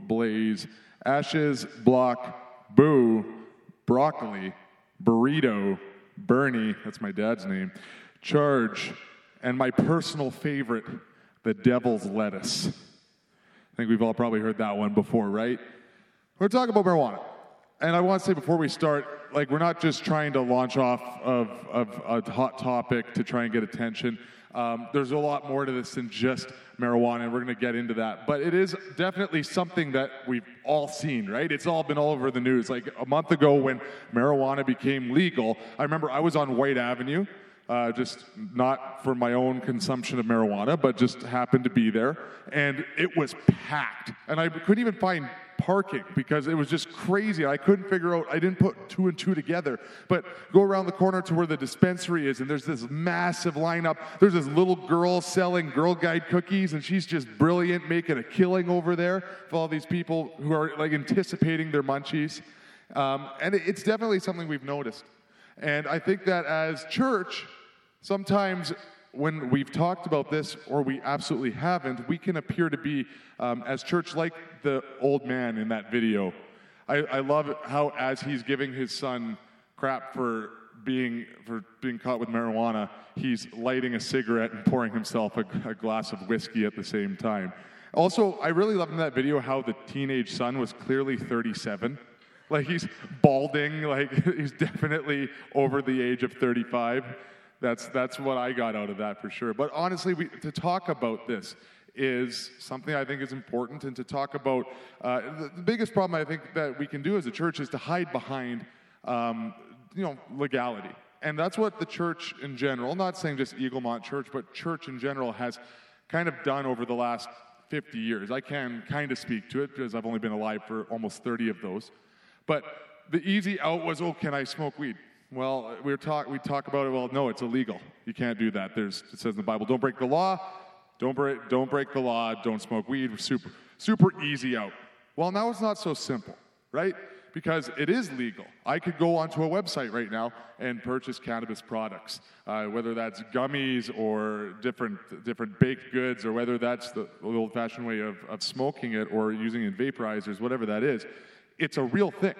Blaze, Ashes, Block, Boo, Broccoli, Burrito, Bernie, that's my dad's name, Charge, and my personal favorite, the Devil's Lettuce. I think we've all probably heard that one before, right? We're talking about marijuana. And I want to say before we start, like, we're not just trying to launch off of, of a hot topic to try and get attention. Um, there's a lot more to this than just marijuana, and we're going to get into that. But it is definitely something that we've all seen, right? It's all been all over the news. Like a month ago when marijuana became legal, I remember I was on Whyte Avenue. Uh, just not for my own consumption of marijuana, but just happened to be there. And it was packed. And I couldn't even find parking because it was just crazy. I couldn't figure out, I didn't put two and two together. But go around the corner to where the dispensary is, and there's this massive lineup. There's this little girl selling Girl Guide cookies, and she's just brilliant, making a killing over there for all these people who are like anticipating their munchies. Um, and it's definitely something we've noticed. And I think that as church, sometimes when we've talked about this or we absolutely haven't, we can appear to be, um, as church, like the old man in that video. I, I love how, as he's giving his son crap for being for being caught with marijuana, he's lighting a cigarette and pouring himself a, a, glass of whiskey at the same time. Also, I really love in that video how the teenage son was clearly 37. Like he's balding, like he's definitely over the age of 35. That's, that's what I got out of that for sure. But honestly, we, to talk about this is something I think is important, and to talk about uh, the, the, biggest problem I think that we can do as a church is to hide behind, um, you know, legality. And that's what the church in general, not saying just Eaglemont Church, but church in general has kind of done over the last 50 years. I can kind of speak to it because I've only been alive for almost 30 of those. But the easy out was, oh, can I smoke weed? Well, we talk we talk about it. Well, no, it's illegal. You can't do that. There's it says in the Bible, don't break the law. Don't break don't break the law. Don't smoke weed. Super super easy out. Well, now it's not so simple, right? Because it is legal. I could go onto a website right now and purchase cannabis products, uh, whether that's gummies or different different baked goods, or whether that's the old-fashioned way of, of smoking it or using in vaporizers, whatever that is. It's a real thing.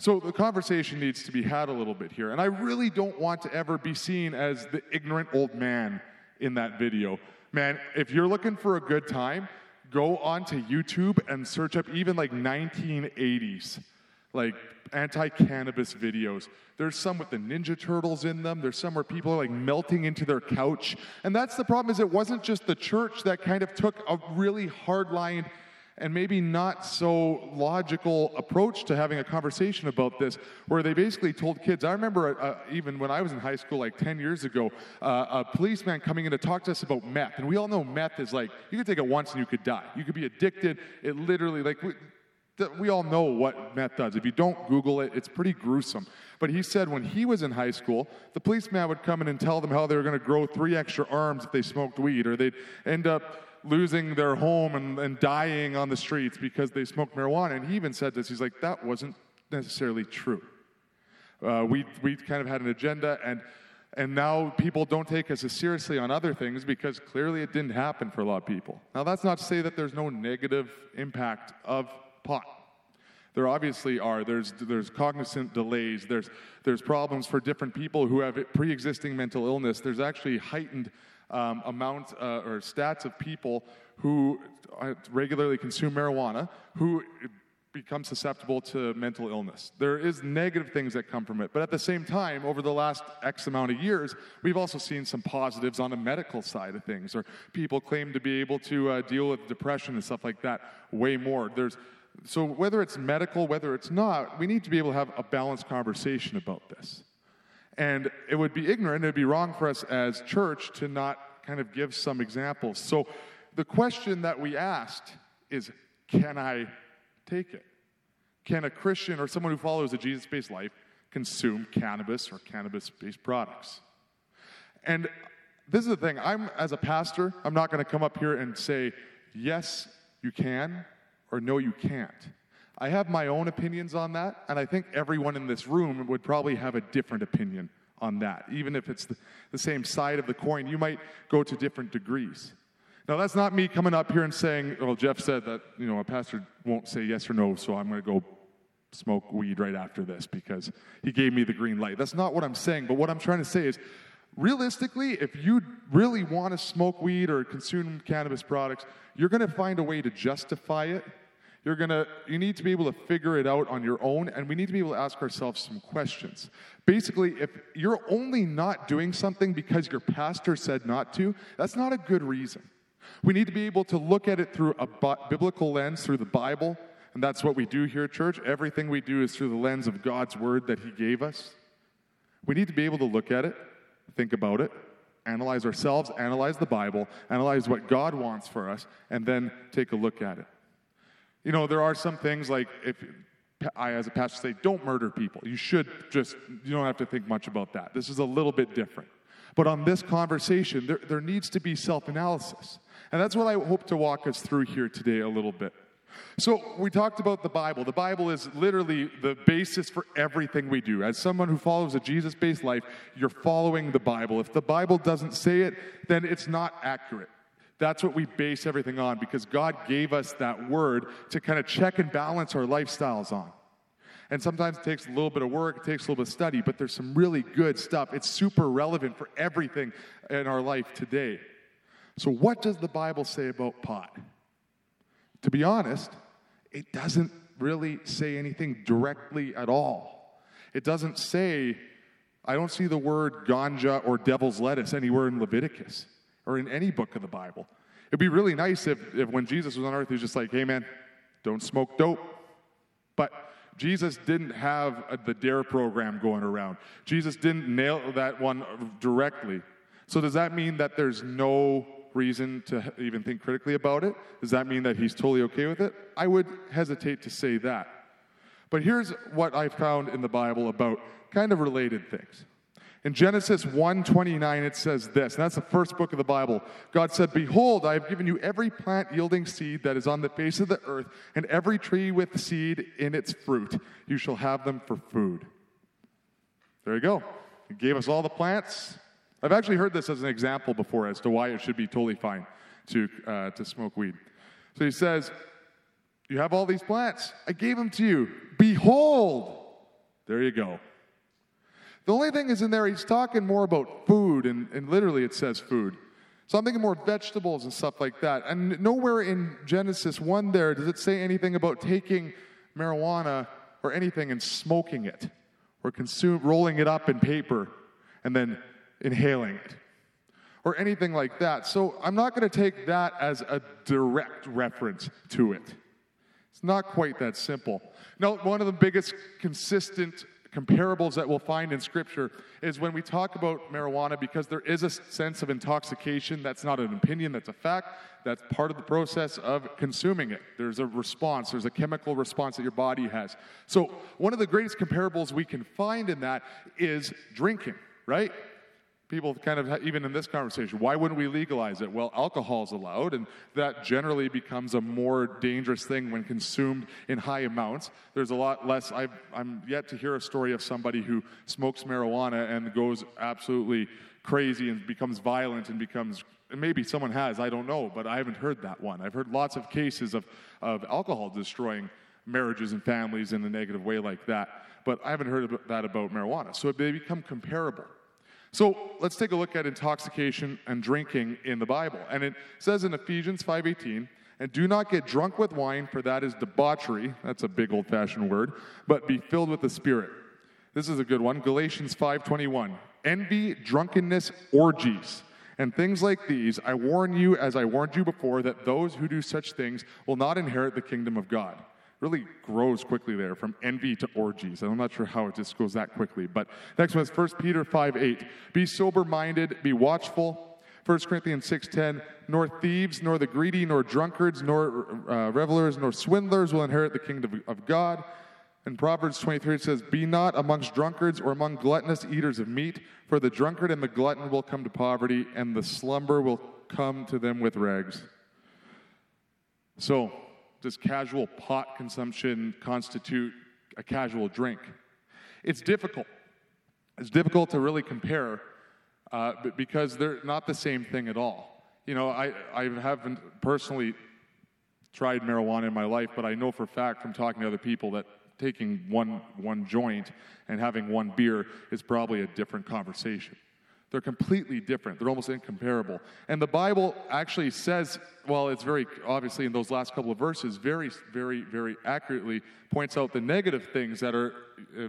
So the conversation needs to be had a little bit here. And I really don't want to ever be seen as the ignorant old man in that video. Man, if you're looking for a good time, go onto YouTube and search up even like 1980s, like anti cannabis videos. There's some with the Ninja Turtles in them. There's some where people are like melting into their couch. And that's the problem is it wasn't just the church that kind of took a really hard-lined and maybe not so logical approach to having a conversation about this, where they basically told kids. I remember uh, even when I was in high school, like 10 years ago, uh, a policeman coming in to talk to us about meth. And we all know meth is like, you could take it once and you could die. You could be addicted. It literally, like, we, we all know what meth does. If you don't Google it, it's pretty gruesome. But he said when he was in high school, the policeman would come in and tell them how they were going to grow three extra arms if they smoked weed, or they'd end up losing their home and, and dying on the streets because they smoked marijuana. And he even said this. He's like, that wasn't necessarily true. Uh, we, we kind of had an agenda, and, and now people don't take us as seriously on other things because clearly it didn't happen for a lot of people. Now, that's not to say that there's no negative impact of pot. There obviously are. There's, there's cognizant delays. There's, there's problems for different people who have pre existing mental illness. There's actually heightened um, amount uh, or stats of people who uh, regularly consume marijuana who become susceptible to mental illness. There is negative things that come from it, but at the same time, over the last X amount of years, we've also seen some positives on the medical side of things, or people claim to be able to uh, deal with depression and stuff like that way more. There's so whether it's medical, whether it's not, we need to be able to have a balanced conversation about this. And it would be ignorant, it would be wrong for us as church to not kind of give some examples. So the question that we asked is can I take it? Can a Christian or someone who follows a Jesus based life consume cannabis or cannabis based products? And this is the thing I'm, as a pastor, I'm not going to come up here and say, yes, you can, or no, you can't. I have my own opinions on that, and I think everyone in this room would probably have a different opinion on that. Even if it's the, the same side of the coin, you might go to different degrees. Now, that's not me coming up here and saying, well, Jeff said that, you know, a pastor won't say yes or no, so I'm going to go smoke weed right after this because he gave me the green light. That's not what I'm saying, but what I'm trying to say is realistically, if you really want to smoke weed or consume cannabis products, you're going to find a way to justify it. You're to you need to be able to figure it out on your own and we need to be able to ask ourselves some questions. Basically, if you're only not doing something because your pastor said not to, that's not a good reason. We need to be able to look at it through a biblical lens, through the Bible, and that's what we do here at church. Everything we do is through the lens of God's word that He gave us. We need to be able to look at it, think about it, analyze ourselves, analyze the Bible, analyze what God wants for us, and then take a look at it. You know, there are some things like if I, as a pastor, say, don't murder people. You should just, you don't have to think much about that. This is a little bit different. But on this conversation, there, there needs to be self analysis. And that's what I hope to walk us through here today a little bit. So, we talked about the Bible. The Bible is literally the basis for everything we do. As someone who follows a Jesus based life, you're following the Bible. If the Bible doesn't say it, then it's not accurate. That's what we base everything on because God gave us that word to kind of check and balance our lifestyles on. And sometimes it takes a little bit of work, it takes a little bit of study, but there's some really good stuff. It's super relevant for everything in our life today. So, what does the Bible say about pot? To be honest, it doesn't really say anything directly at all. It doesn't say, I don't see the word ganja or devil's lettuce anywhere in Leviticus or in any book of the Bible. It'd be really nice if, if when Jesus was on earth, he was just like, hey man, don't smoke dope. But Jesus didn't have a, the DARE program going around. Jesus didn't nail that one directly. So does that mean that there's no reason to even think critically about it? Does that mean that he's totally okay with it? I would hesitate to say that. But here's what I've found in the Bible about kind of related things. In Genesis 1:29 it says this, and that's the first book of the Bible. God said, "Behold, I have given you every plant yielding seed that is on the face of the earth, and every tree with seed in its fruit. You shall have them for food." There you go. He gave us all the plants, I've actually heard this as an example before as to why it should be totally fine to, uh, to smoke weed. So he says, You have all these plants. I gave them to you. Behold. There you go. The only thing is in there, he's talking more about food, and, and literally it says food. So I'm thinking more vegetables and stuff like that. And nowhere in Genesis 1 there does it say anything about taking marijuana or anything and smoking it or consume, rolling it up in paper and then inhaling it or anything like that. So I'm not going to take that as a direct reference to it. It's not quite that simple. Now, one of the biggest consistent comparables that we'll find in Scripture is when we talk about marijuana, because there is a sense of intoxication. That's not an opinion, that's a fact. That's part of the process of consuming it. There's a response, there's a chemical response that your body has. So, one of the greatest comparables we can find in that is drinking, right? People kind of even in this conversation why wouldn't we legalize it? Well alcohol is allowed and that generally becomes a more dangerous thing when consumed in high amounts. There's a lot less i am yet to hear a story of somebody who smokes marijuana and goes absolutely crazy and becomes violent and becomes maybe someone has i don't know but i haven't heard that one. I've heard lots of cases of, of alcohol destroying marriages and families in a negative way like that but i haven't heard that about marijuana. So they become comparable so let's take a look at intoxication and drinking in the Bible. And it says in Ephesians 5:18, and do not get drunk with wine, for that is debauchery. That's a big old-fashioned word, but be filled with the Spirit. This is a good one. Galatians 5:21. Envy, drunkenness, orgies, and things like these, I warn you as I warned you before that those who do such things will not inherit the kingdom of God really grows quickly there from envy to orgies. And I'm not sure how it just goes that quickly. But next one is 1 Peter 5 8. Be sober minded, be watchful. 1 Corinthians 6:10, nor thieves, nor the greedy, nor drunkards, nor uh, revelers, nor swindlers will inherit the kingdom of God. In Proverbs 23, it says, Be not amongst drunkards or among gluttonous eaters of meat, for the drunkard and the glutton will come to poverty, and the slumber will come to them with rags. So, does casual pot consumption constitute a casual drink? It's difficult. It's difficult to really compare uh, because they're not the same thing at all. You know, I, I haven't personally tried marijuana in my life, but I know for a fact from talking to other people that taking one, one joint and having one beer is probably a different conversation. They're completely different. They're almost incomparable. And the Bible actually says, well, it's very obviously in those last couple of verses, very, very, very accurately points out the negative things that are uh,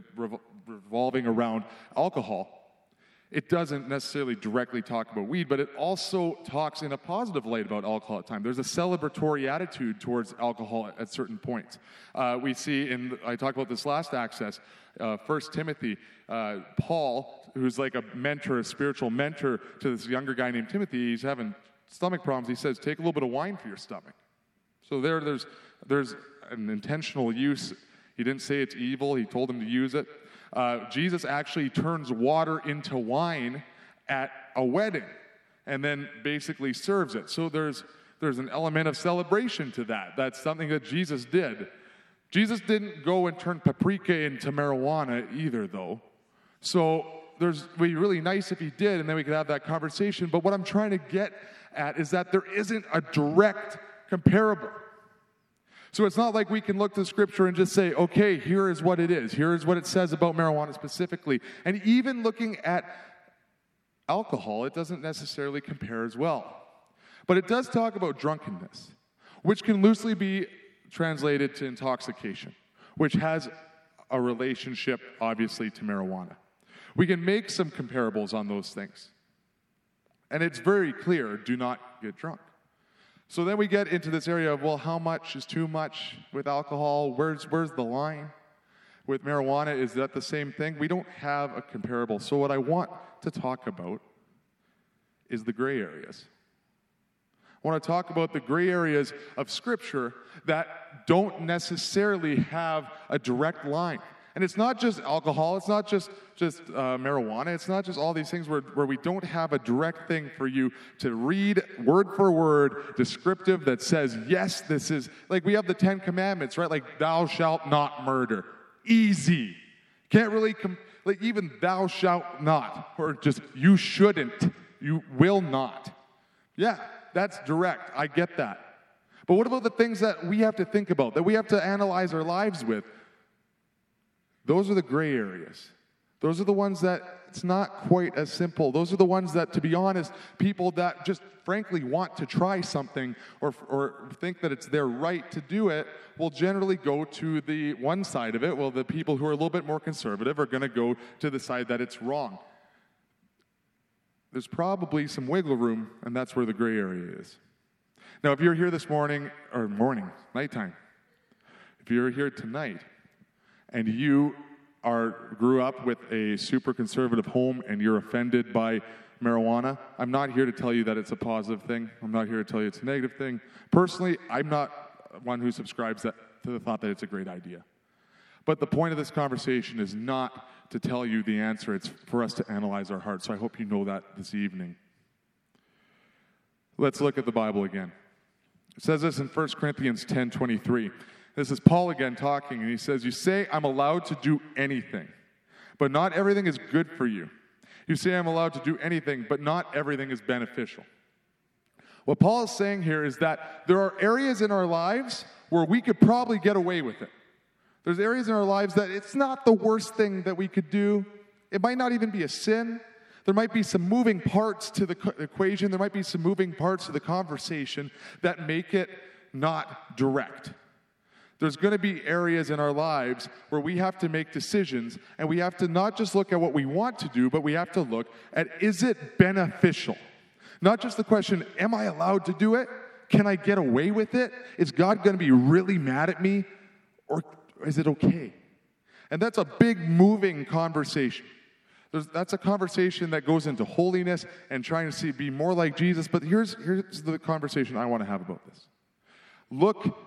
revolving around alcohol. It doesn't necessarily directly talk about weed, but it also talks in a positive light about alcohol at times. There's a celebratory attitude towards alcohol at certain points. Uh, we see in, I talked about this last access, uh, First Timothy, uh, Paul who's like a mentor, a spiritual mentor to this younger guy named Timothy, he's having stomach problems. He says, Take a little bit of wine for your stomach. So there, there's, there's an intentional use. He didn't say it's evil, he told him to use it. Uh, Jesus actually turns water into wine at a wedding and then basically serves it. So there's, there's an element of celebration to that. That's something that Jesus did. Jesus didn't go and turn paprika into marijuana either, though. So there's would be really nice if he did, and then we could have that conversation. But what I'm trying to get at is that there isn't a direct comparable. So it's not like we can look to scripture and just say, okay, here is what it is. Here is what it says about marijuana specifically. And even looking at alcohol, it doesn't necessarily compare as well. But it does talk about drunkenness, which can loosely be translated to intoxication, which has a relationship, obviously, to marijuana. We can make some comparables on those things. And it's very clear do not get drunk. So then we get into this area of, well, how much is too much with alcohol? Where's, where's the line? With marijuana, is that the same thing? We don't have a comparable. So, what I want to talk about is the gray areas. I want to talk about the gray areas of Scripture that don't necessarily have a direct line. And it's not just alcohol, it's not just, just uh, marijuana, it's not just all these things where, where we don't have a direct thing for you to read word for word, descriptive that says, yes, this is, like we have the Ten Commandments, right? Like, thou shalt not murder. Easy. Can't really, com- like, even thou shalt not, or just you shouldn't, you will not. Yeah, that's direct. I get that. But what about the things that we have to think about, that we have to analyze our lives with? Those are the gray areas. Those are the ones that it's not quite as simple. Those are the ones that, to be honest, people that just frankly want to try something or, or think that it's their right to do it will generally go to the one side of it. Well, the people who are a little bit more conservative are going to go to the side that it's wrong. There's probably some wiggle room, and that's where the gray area is. Now, if you're here this morning, or morning, nighttime, if you're here tonight, and you are grew up with a super conservative home and you're offended by marijuana, I'm not here to tell you that it's a positive thing. I'm not here to tell you it's a negative thing. Personally, I'm not one who subscribes that, to the thought that it's a great idea. But the point of this conversation is not to tell you the answer, it's for us to analyze our hearts. So I hope you know that this evening. Let's look at the Bible again. It says this in 1 Corinthians 10 23. This is Paul again talking, and he says, You say I'm allowed to do anything, but not everything is good for you. You say I'm allowed to do anything, but not everything is beneficial. What Paul is saying here is that there are areas in our lives where we could probably get away with it. There's areas in our lives that it's not the worst thing that we could do. It might not even be a sin. There might be some moving parts to the equation. There might be some moving parts to the conversation that make it not direct. There's going to be areas in our lives where we have to make decisions, and we have to not just look at what we want to do, but we have to look at is it beneficial? Not just the question, am I allowed to do it? Can I get away with it? Is God going to be really mad at me? Or is it okay? And that's a big moving conversation. There's, that's a conversation that goes into holiness and trying to see, be more like Jesus. But here's, here's the conversation I want to have about this. Look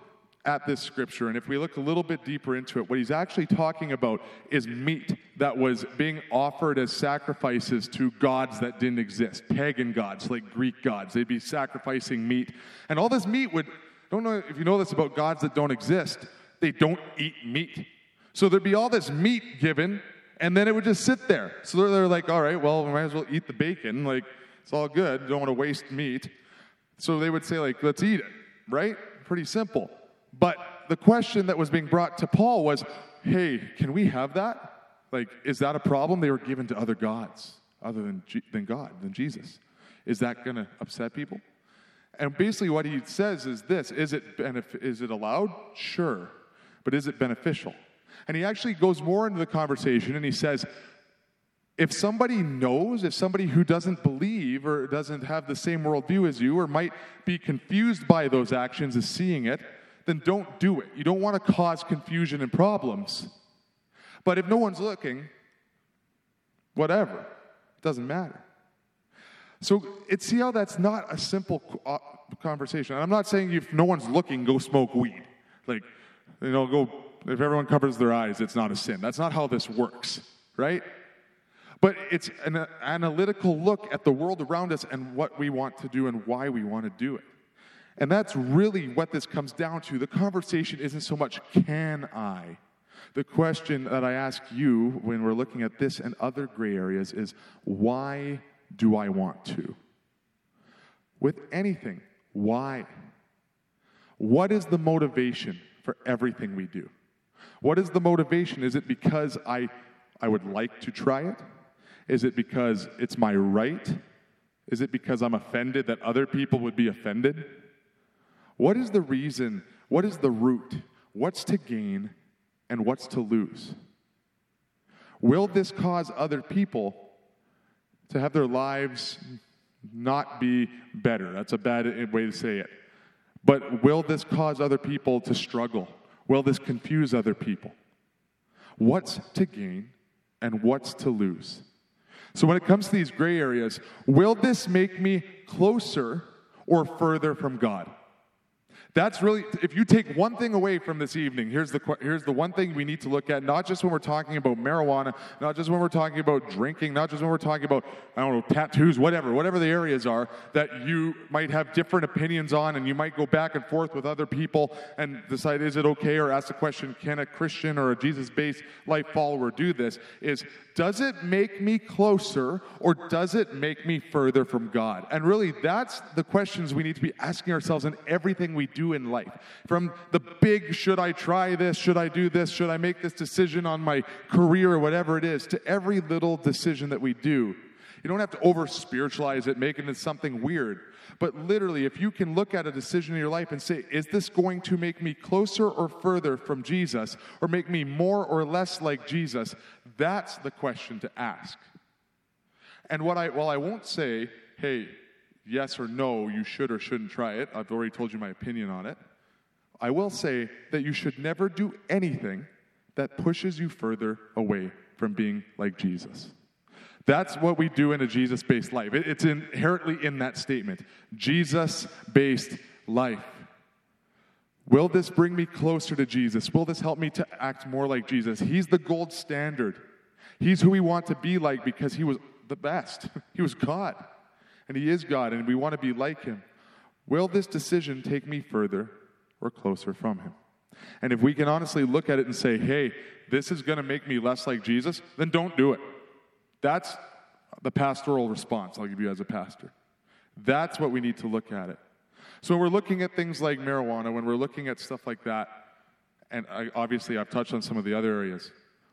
at this scripture, and if we look a little bit deeper into it, what he's actually talking about is meat that was being offered as sacrifices to gods that didn't exist, pagan gods like Greek gods. They'd be sacrificing meat. And all this meat would, don't know if you know this about gods that don't exist, they don't eat meat. So there'd be all this meat given, and then it would just sit there. So they're like, all right, well, we might as well eat the bacon. Like, it's all good. Don't want to waste meat. So they would say, like, let's eat it, right? Pretty simple. But the question that was being brought to Paul was, hey, can we have that? Like, is that a problem? They were given to other gods other than, G- than God, than Jesus. Is that going to upset people? And basically, what he says is this is it, benef- is it allowed? Sure. But is it beneficial? And he actually goes more into the conversation and he says, if somebody knows, if somebody who doesn't believe or doesn't have the same worldview as you or might be confused by those actions as seeing it, then don't do it. You don't want to cause confusion and problems. But if no one's looking, whatever, it doesn't matter. So it's see how that's not a simple uh, conversation. And I'm not saying if no one's looking, go smoke weed. Like, you know, go if everyone covers their eyes, it's not a sin. That's not how this works, right? But it's an analytical look at the world around us and what we want to do and why we want to do it. And that's really what this comes down to. The conversation isn't so much can I. The question that I ask you when we're looking at this and other gray areas is why do I want to? With anything, why? What is the motivation for everything we do? What is the motivation? Is it because I, I would like to try it? Is it because it's my right? Is it because I'm offended that other people would be offended? What is the reason? What is the root? What's to gain and what's to lose? Will this cause other people to have their lives not be better? That's a bad way to say it. But will this cause other people to struggle? Will this confuse other people? What's to gain and what's to lose? So, when it comes to these gray areas, will this make me closer or further from God? That's really, if you take one thing away from this evening, here's the, here's the one thing we need to look at, not just when we're talking about marijuana, not just when we're talking about drinking, not just when we're talking about, I don't know, tattoos, whatever, whatever the areas are that you might have different opinions on, and you might go back and forth with other people and decide, is it okay, or ask the question, can a Christian or a Jesus based life follower do this? Is does it make me closer or does it make me further from God? And really, that's the questions we need to be asking ourselves in everything we do in life. From the big, should I try this? Should I do this? Should I make this decision on my career or whatever it is, to every little decision that we do. You don't have to over spiritualize it, make it something weird. But literally, if you can look at a decision in your life and say, is this going to make me closer or further from Jesus, or make me more or less like Jesus? That's the question to ask. And what I, while I won't say, hey, yes or no, you should or shouldn't try it, I've already told you my opinion on it, I will say that you should never do anything that pushes you further away from being like Jesus. That's what we do in a Jesus based life. It's inherently in that statement Jesus based life. Will this bring me closer to Jesus? Will this help me to act more like Jesus? He's the gold standard. He's who we want to be like because he was the best. He was God. And he is God, and we want to be like him. Will this decision take me further or closer from him? And if we can honestly look at it and say, hey, this is going to make me less like Jesus, then don't do it. That's the pastoral response I'll give you as a pastor. That's what we need to look at it. So when we're looking at things like marijuana, when we're looking at stuff like that, and I, obviously I've touched on some of the other areas,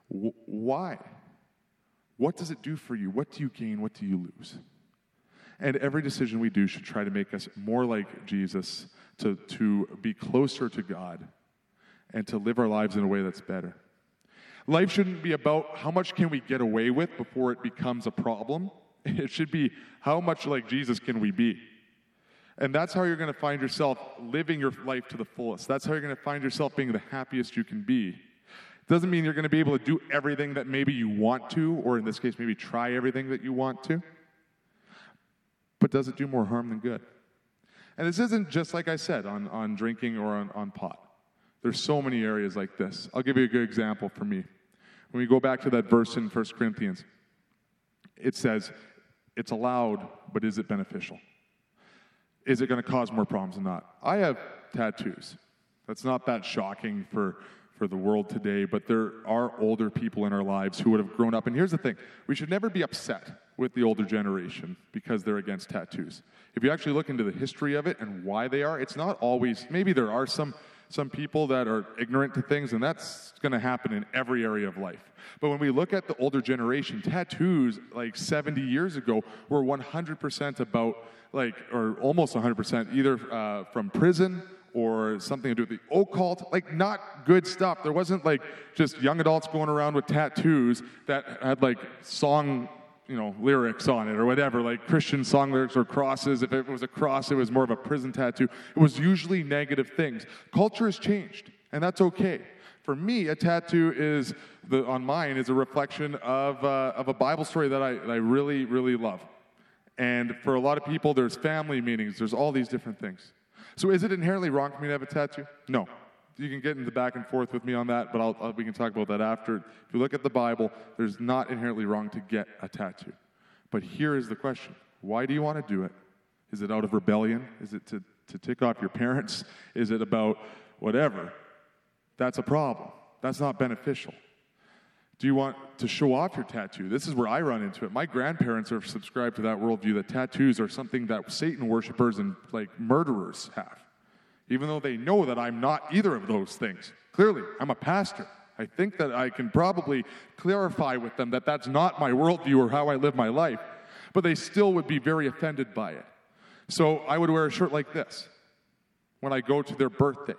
wh- why? What does it do for you? What do you gain? What do you lose? And every decision we do should try to make us more like Jesus, to, to be closer to God, and to live our lives in a way that's better. Life shouldn't be about how much can we get away with before it becomes a problem. It should be how much like Jesus can we be. And that's how you're going to find yourself living your life to the fullest. That's how you're going to find yourself being the happiest you can be. It doesn't mean you're going to be able to do everything that maybe you want to, or in this case, maybe try everything that you want to. But does it do more harm than good? And this isn't just like I said on, on drinking or on, on pot. There's so many areas like this. I'll give you a good example for me. When we go back to that verse in 1 Corinthians, it says, It's allowed, but is it beneficial? Is it going to cause more problems than not? I have tattoos. That's not that shocking for, for the world today, but there are older people in our lives who would have grown up. And here's the thing we should never be upset with the older generation because they're against tattoos. If you actually look into the history of it and why they are, it's not always, maybe there are some, some people that are ignorant to things, and that's to happen in every area of life. But when we look at the older generation, tattoos like 70 years ago were 100% about, like, or almost 100%, either uh, from prison or something to do with the occult, like not good stuff. There wasn't like just young adults going around with tattoos that had like song, you know, lyrics on it or whatever, like Christian song lyrics or crosses. If it was a cross, it was more of a prison tattoo. It was usually negative things. Culture has changed, and that's okay. For me, a tattoo is the, on mine is a reflection of, uh, of a Bible story that I, that I really, really love. And for a lot of people, there's family meanings, there's all these different things. So is it inherently wrong for me to have a tattoo? No. You can get into back and forth with me on that, but I'll, I'll, we can talk about that after. If you look at the Bible, there's not inherently wrong to get a tattoo. But here is the question why do you want to do it? Is it out of rebellion? Is it to, to tick off your parents? Is it about whatever? That's a problem. That's not beneficial. Do you want to show off your tattoo? This is where I run into it. My grandparents are subscribed to that worldview that tattoos are something that Satan worshippers and like murderers have, even though they know that I'm not either of those things. Clearly, I'm a pastor. I think that I can probably clarify with them that that's not my worldview or how I live my life, but they still would be very offended by it. So I would wear a shirt like this when I go to their birthday.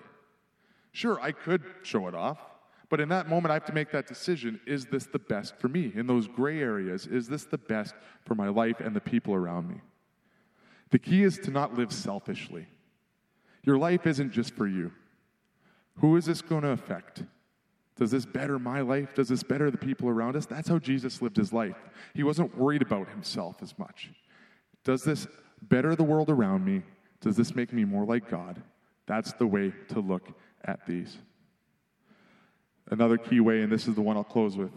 Sure, I could show it off. But in that moment, I have to make that decision is this the best for me? In those gray areas, is this the best for my life and the people around me? The key is to not live selfishly. Your life isn't just for you. Who is this going to affect? Does this better my life? Does this better the people around us? That's how Jesus lived his life. He wasn't worried about himself as much. Does this better the world around me? Does this make me more like God? That's the way to look at these. Another key way, and this is the one I'll close with.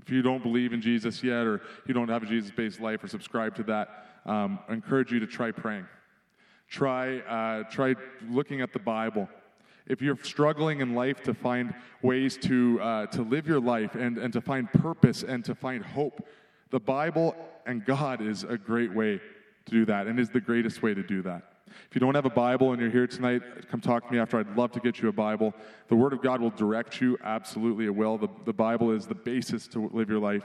If you don't believe in Jesus yet, or you don't have a Jesus based life or subscribe to that, um, I encourage you to try praying. Try, uh, try looking at the Bible. If you're struggling in life to find ways to, uh, to live your life and, and to find purpose and to find hope, the Bible and God is a great way to do that and is the greatest way to do that. If you don't have a Bible and you're here tonight, come talk to me after. I'd love to get you a Bible. The Word of God will direct you. Absolutely, it will. The, the Bible is the basis to live your life.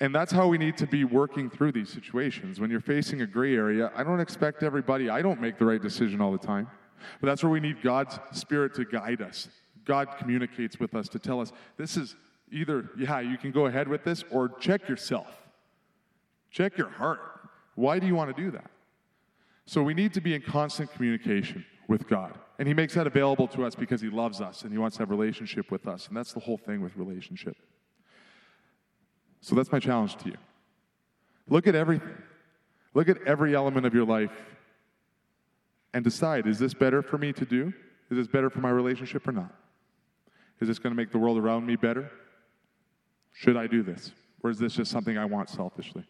And that's how we need to be working through these situations. When you're facing a gray area, I don't expect everybody, I don't make the right decision all the time. But that's where we need God's Spirit to guide us. God communicates with us to tell us this is either, yeah, you can go ahead with this, or check yourself. Check your heart. Why do you want to do that? So we need to be in constant communication with God. And He makes that available to us because He loves us and He wants to have relationship with us. And that's the whole thing with relationship. So that's my challenge to you. Look at everything. Look at every element of your life and decide is this better for me to do? Is this better for my relationship or not? Is this going to make the world around me better? Should I do this? Or is this just something I want selfishly?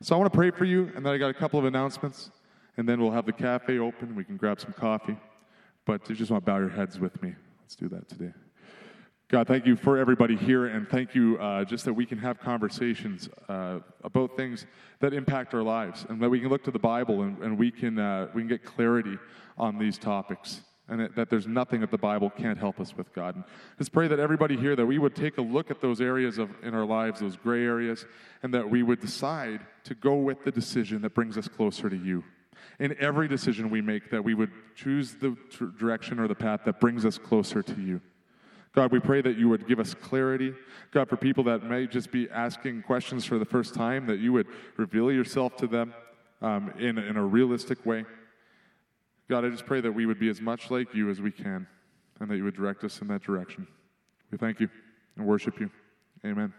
So I want to pray for you, and then I got a couple of announcements and then we'll have the cafe open. We can grab some coffee. But you just want to bow your heads with me. Let's do that today. God, thank you for everybody here, and thank you uh, just that we can have conversations uh, about things that impact our lives, and that we can look to the Bible and, and we, can, uh, we can get clarity on these topics, and that, that, there's nothing that the Bible can't help us with, God. And just pray that everybody here, that we would take a look at those areas of, in our lives, those gray areas, and that we would decide to go with the decision that brings us closer to you in every decision we make that we would choose the direction or the path that brings us closer to you. God, we pray that you would give us clarity. God, for people that may just be asking questions for the first time, that you would reveal yourself to them um, in, in a realistic way. God, I just pray that we would be as much like you as we can and that you would direct us in that direction. We thank you and worship you. Amen.